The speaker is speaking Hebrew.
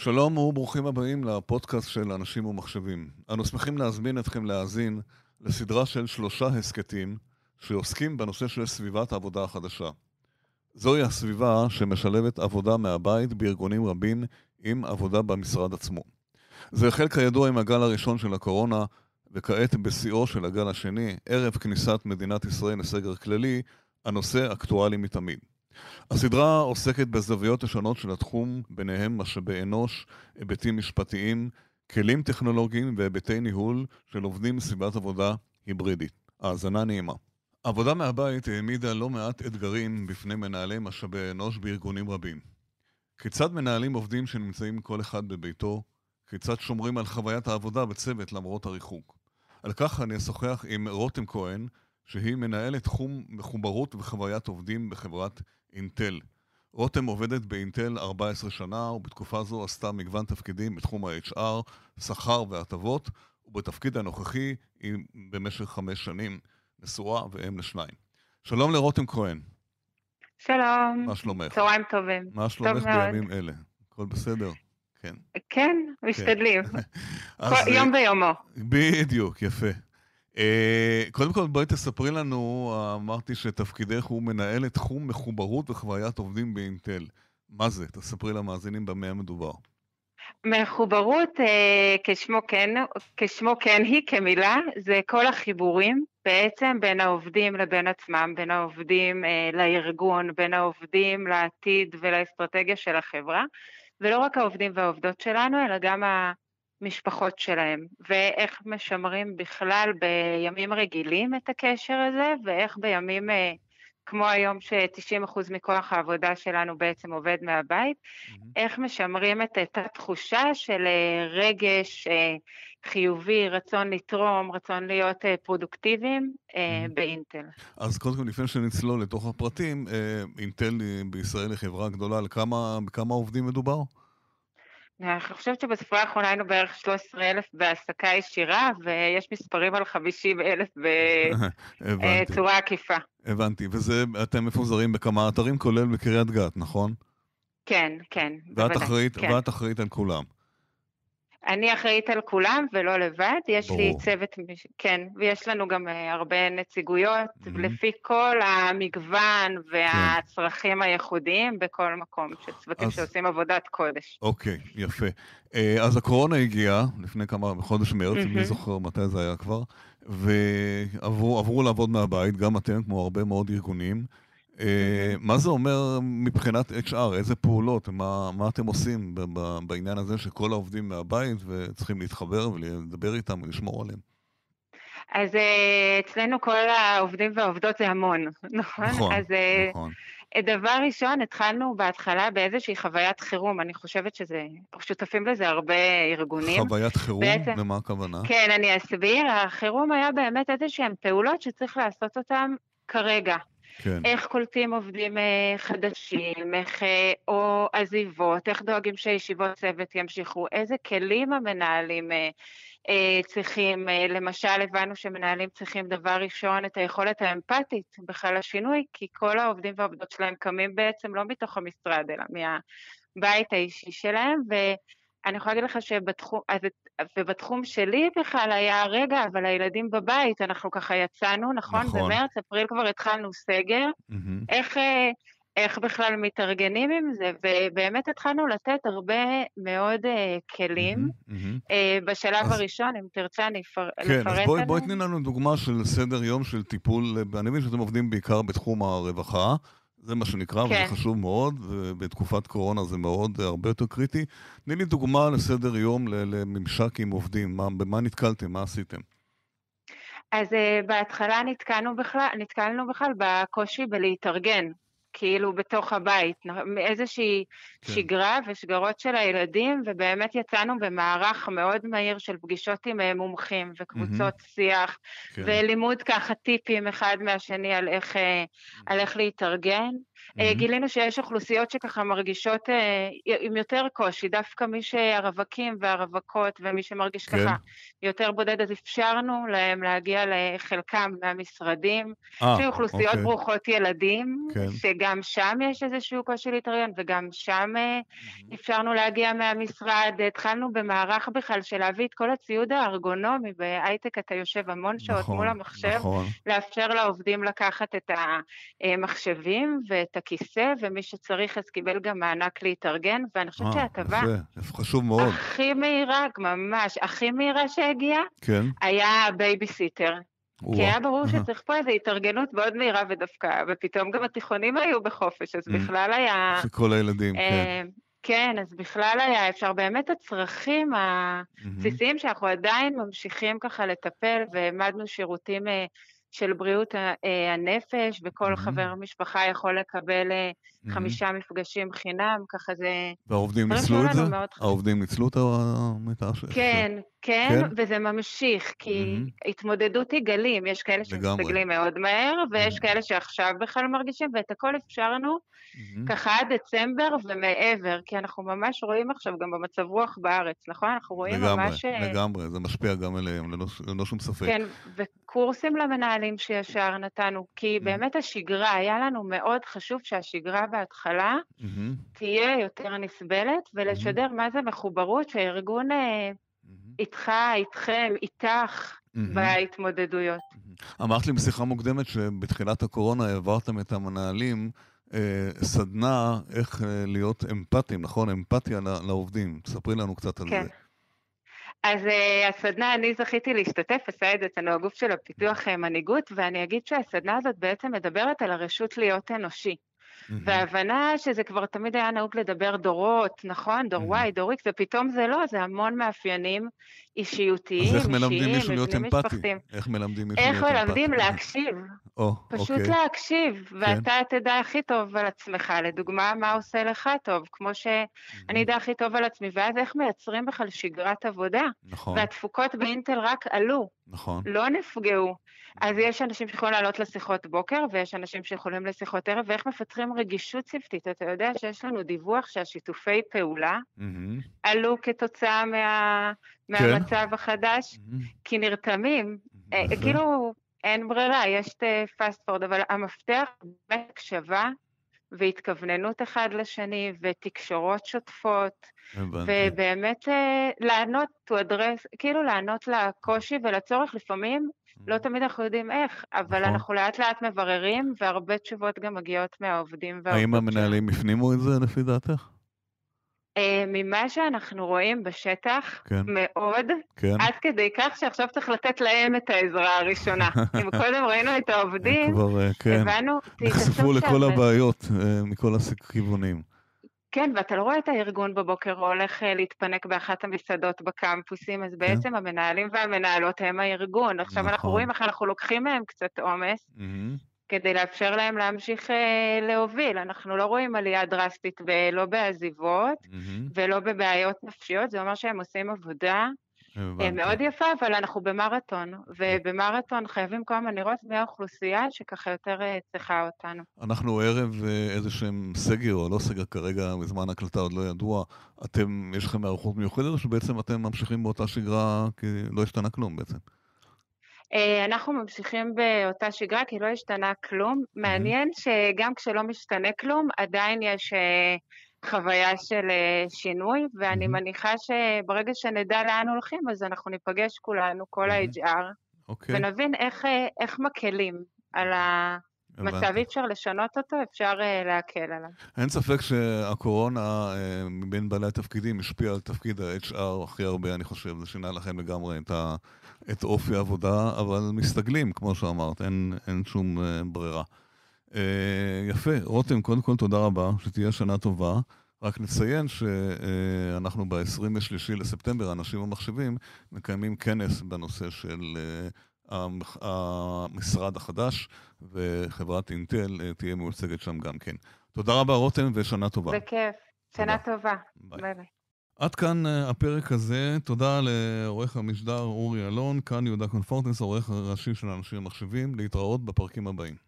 שלום וברוכים הבאים לפודקאסט של אנשים ומחשבים. אנו שמחים להזמין אתכם להאזין לסדרה של שלושה הסכתים שעוסקים בנושא של סביבת העבודה החדשה. זוהי הסביבה שמשלבת עבודה מהבית בארגונים רבים עם עבודה במשרד עצמו. זה החל כידוע עם הגל הראשון של הקורונה, וכעת בשיאו של הגל השני, ערב כניסת מדינת ישראל לסגר כללי, הנושא אקטואלי מתמיד. הסדרה עוסקת בזוויות השונות של התחום, ביניהם משאבי אנוש, היבטים משפטיים, כלים טכנולוגיים והיבטי ניהול של עובדים בסביבת עבודה היברידית. האזנה נעימה. עבודה מהבית העמידה לא מעט אתגרים בפני מנהלי משאבי אנוש בארגונים רבים. כיצד מנהלים עובדים שנמצאים כל אחד בביתו? כיצד שומרים על חוויית העבודה בצוות למרות הריחוק? על כך אני אשוחח עם רותם כהן, שהיא מנהלת תחום מחוברות וחוויית עובדים בחברת אינטל. רותם עובדת באינטל 14 שנה, ובתקופה זו עשתה מגוון תפקידים בתחום ה-HR, שכר והטבות, ובתפקיד הנוכחי היא במשך חמש שנים נשואה ואם לשניים. שלום לרותם כהן. שלום. מה שלומך? צהריים טובים. מה שלומך בימים אלה? הכל בסדר? כן. כן, משתדלים. אז, יום ביומו. בדיוק, יפה. אה, קודם כל, בואי תספרי לנו, אמרתי שתפקידך הוא מנהלת תחום מחוברות וחוויית עובדים באינטל. מה זה? תספרי למאזינים במה מדובר. מחוברות, אה, כשמו כן, כשמו כן היא כמילה, זה כל החיבורים בעצם בין העובדים לבין עצמם, בין העובדים אה, לארגון, בין העובדים לעתיד ולאסטרטגיה של החברה, ולא רק העובדים והעובדות שלנו, אלא גם המשפחות שלהם, ואיך משמרים בכלל בימים רגילים את הקשר הזה, ואיך בימים אה, כמו היום ש-90% מכוח העבודה שלנו בעצם עובד מהבית, mm-hmm. איך משמרים את אותה תחושה של אה, רגש אה, חיובי, רצון לתרום, רצון להיות פרודוקטיביים mm-hmm. באינטל. אז קודם כל, לפני שנצלול לתוך הפרטים, אינטל בישראל היא חברה גדולה, לכמה, בכמה עובדים מדובר? אני חושבת שבספרה האחרונה היינו בערך 13,000 בהעסקה ישירה, ויש מספרים על 50,000 בצורה עקיפה. הבנתי, וזה, אתם מפוזרים בכמה אתרים, כולל בקריית גת, נכון? כן, כן. ואת אחראית, כן. ואת אחראית על כולם. אני אחראית על כולם ולא לבד, יש ברור. לי צוות, כן, ויש לנו גם uh, הרבה נציגויות, mm-hmm. לפי כל המגוון והצרכים כן. הייחודיים בכל מקום, של צוותים אז... שעושים עבודת קודש. אוקיי, יפה. Uh, אז הקורונה הגיעה לפני כמה, בחודש מרץ, mm-hmm. מי זוכר מתי זה היה כבר, ועברו לעבוד מהבית, גם אתם, כמו הרבה מאוד ארגונים. אה, מה זה אומר מבחינת HR? איזה פעולות? מה, מה אתם עושים בעניין הזה שכל העובדים מהבית וצריכים להתחבר ולדבר איתם ולשמור עליהם? אז אה, אצלנו כל העובדים והעובדות זה המון, נכון? נכון, אז, אה, נכון. דבר ראשון, התחלנו בהתחלה באיזושהי חוויית חירום, אני חושבת שזה, שותפים לזה הרבה ארגונים. חוויית חירום? בעצם, למה הכוונה? כן, אני אסביר. החירום היה באמת איזשהן פעולות שצריך לעשות אותן כרגע. כן. איך קולטים עובדים אה, חדשים, איך, אה, או עזיבות, איך דואגים שישיבות צוות ימשיכו, איזה כלים המנהלים אה, צריכים, למשל הבנו שמנהלים צריכים דבר ראשון את היכולת האמפתית בכלל השינוי, כי כל העובדים והעובדות שלהם קמים בעצם לא מתוך המשרד, אלא מהבית האישי שלהם, ו... אני יכולה להגיד לך שבתחום, אז, ובתחום שלי בכלל היה, רגע, אבל הילדים בבית, אנחנו ככה יצאנו, נכון? נכון. במרץ, אפריל כבר התחלנו סגר. Mm-hmm. איך, אה, איך בכלל מתארגנים עם זה? ובאמת התחלנו לתת הרבה מאוד uh, כלים. Mm-hmm, mm-hmm. Uh, בשלב אז... הראשון, אם תרצה, אני אפר... כן, אפרט עליהם. כן, אז בואי, בואי תני לנו דוגמה של סדר יום של טיפול, אני מבין שאתם עובדים בעיקר בתחום הרווחה. זה מה שנקרא, כן. וזה חשוב מאוד, ובתקופת קורונה זה מאוד, הרבה יותר קריטי. תני לי דוגמה לסדר יום, לממשק עם עובדים, מה, במה נתקלתם, מה עשיתם? אז uh, בהתחלה נתקלנו בכלל, נתקלנו בכלל בקושי בלהתארגן. כאילו בתוך הבית, מאיזושהי כן. שגרה ושגרות של הילדים, ובאמת יצאנו במערך מאוד מהיר של פגישות עם אה, מומחים וקבוצות mm-hmm. שיח, כן. ולימוד ככה טיפים אחד מהשני על איך, mm-hmm. על איך להתארגן. Mm-hmm. גילינו שיש אוכלוסיות שככה מרגישות אה, עם יותר קושי, דווקא מי שהרווקים והרווקות ומי שמרגיש כן. ככה יותר בודד, אז אפשרנו להם להגיע לחלקם מהמשרדים. אה, יש אוכלוסיות אוקיי. ברוכות ילדים, כן. שגם שם יש איזשהו קושי להתארגן, וגם שם mm-hmm. אפשרנו להגיע מהמשרד. התחלנו במערך בכלל של להביא את כל הציוד הארגונומי, בהייטק אתה יושב המון שעות נכון, מול המחשב, נכון. לאפשר לעובדים לקחת את המחשבים ואת הכיסא, ומי שצריך אז קיבל גם מענק להתארגן, ואני חושבת אה, שההטבה... חשוב מאוד. הכי מהירה, ממש, הכי מהירה שהגיעה, כן. היה בייביסיטר. כי היה ברור שצריך פה איזו התארגנות מאוד מהירה ודווקא, ופתאום גם התיכונים היו בחופש, אז mm. בכלל היה... זה כל הילדים, כן. אה, כן, אז בכלל היה אפשר באמת הצרכים הבסיסיים שאנחנו עדיין ממשיכים ככה לטפל, והעמדנו שירותים אה, של בריאות אה, הנפש, וכל mm-hmm. חבר משפחה יכול לקבל mm-hmm. חמישה מפגשים חינם, ככה זה... והעובדים ניצלו את זה? העובדים ניצלו את ה... כן, כן, כן, וזה ממשיך, כי mm-hmm. התמודדות היא גלים, יש כאלה שמסתגלים מאוד מהר, ויש mm-hmm. כאלה שעכשיו בכלל מרגישים, ואת הכל אפשרנו mm-hmm. ככה עד דצמבר ומעבר, כי אנחנו ממש רואים עכשיו גם במצב רוח בארץ, נכון? אנחנו רואים לגמרי, ממש... לגמרי, לגמרי, זה משפיע גם עליהם, ללא, ללא שום ספק. כן, וקורסים למנהלים שישר נתנו, כי mm-hmm. באמת השגרה, היה לנו מאוד חשוב שהשגרה בהתחלה mm-hmm. תהיה יותר נסבלת, ולשדר mm-hmm. מה זה מחוברות, שהארגון... אה, איתך, איתכם, איתך בהתמודדויות. אמרת לי בשיחה מוקדמת שבתחילת הקורונה העברתם את המנהלים אה, סדנה איך אה, להיות אמפתיים, נכון? אמפתיה לעובדים. תספרי לנו קצת על כן. זה. אז uh, הסדנה, אני זכיתי להשתתף, עשה את זה אצלנו הגוף של הפיתוח מנהיגות, ואני אגיד שהסדנה הזאת בעצם מדברת על הרשות להיות אנושי. Mm-hmm. וההבנה שזה כבר תמיד היה נהוג לדבר דורות, נכון? דור mm-hmm. Y, דור X, ופתאום זה לא, זה המון מאפיינים אישיותיים, אישיים, מבנים משפחתיים. איך מלמדים מישהו להיות אמפתי? איך מלמדים להקשיב. או, פשוט אוקיי. להקשיב, כן. ואתה תדע הכי טוב על עצמך. לדוגמה, מה עושה לך טוב, כמו שאני אדע הכי טוב על עצמי, ואז איך מייצרים בכלל שגרת עבודה. נכון. והתפוקות באינטל רק עלו. נכון. לא נפגעו. אז יש אנשים שיכולים לעלות לשיחות בוקר, ויש אנשים שיכולים לשיחות ערב, ואיך מפתחים רגישות צוותית. אתה יודע שיש לנו דיווח שהשיתופי פעולה mm-hmm. עלו כתוצאה מה, מהמצב כן. החדש, mm-hmm. כי נרתמים. Mm-hmm. כאילו, אין ברירה, יש את פאסט פורד, אבל המפתח באמת הקשבה והתכווננות אחד לשני, ותקשורות שוטפות, ובאמת אה, לענות, to address, כאילו לענות לקושי ולצורך לפעמים לא תמיד אנחנו יודעים איך, אבל נכון. אנחנו לאט לאט מבררים, והרבה תשובות גם מגיעות מהעובדים והעובדות. האם המנהלים הפנימו את זה לפי דעתך? אה, ממה שאנחנו רואים בשטח, כן. מאוד, כן. עד כדי כך שעכשיו צריך לתת להם את העזרה הראשונה. אם קודם ראינו את העובדים, כבר, אה, כן. הבנו, נחשפו לכל הבעיות אה, מכל הכיוונים. כן, ואתה לא רואה את הארגון בבוקר הולך להתפנק באחת המסעדות בקמפוסים, אז כן. בעצם המנהלים והמנהלות הם הארגון. עכשיו נכון. אנחנו רואים איך אנחנו לוקחים מהם קצת עומס, mm-hmm. כדי לאפשר להם להמשיך אה, להוביל. אנחנו לא רואים עלייה דרסטית, לא בעזיבות mm-hmm. ולא בבעיות נפשיות, זה אומר שהם עושים עבודה הבנתי. מאוד יפה, אבל אנחנו במרתון, ובמרתון חייבים כל הזמן לראות מי האוכלוסייה שככה יותר אה, צריכה אותנו. אנחנו ערב אה, איזה שהם סגר או לא סגר כרגע, בזמן הקלטה עוד לא ידוע. אתם, יש לכם הערכות מיוחדת או שבעצם אתם ממשיכים באותה שגרה כי לא השתנה כלום בעצם? אה, אנחנו ממשיכים באותה שגרה כי לא השתנה כלום. מעניין שגם כשלא משתנה כלום, עדיין יש חוויה של אה, שינוי, ואני mm-hmm. מניחה שברגע שנדע לאן הולכים, אז אנחנו ניפגש כולנו, כל mm-hmm. ה-HR, okay. אוקיי. ונבין איך, אה, איך מקלים על המצב, אי אפשר לשנות אותו, אפשר uh, להקל עליו. אין ספק שהקורונה uh, מבין בעלי התפקידים השפיעה על תפקיד ה-HR הכי הרבה, אני חושב, זה שינה לכם לגמרי את, ה, את אופי העבודה, אבל מסתגלים, כמו שאמרת, אין, אין שום uh, ברירה. אה, יפה, רותם, קודם כל תודה רבה, שתהיה שנה טובה. רק נציין שאנחנו ב-23 לספטמבר, אנשים ומחשבים, מקיימים כנס בנושא של אה, המשרד החדש, וחברת אינטל אה, תהיה מיוצגת שם גם כן. תודה רבה, רותם, ושנה טובה. בכיף. שנה טובה. ביי ביי. עד כאן הפרק הזה. תודה לעורך המשדר אורי אלון, כאן יהודה קונפורטס, העורך הראשי של אנשים ומחשבים. להתראות בפרקים הבאים.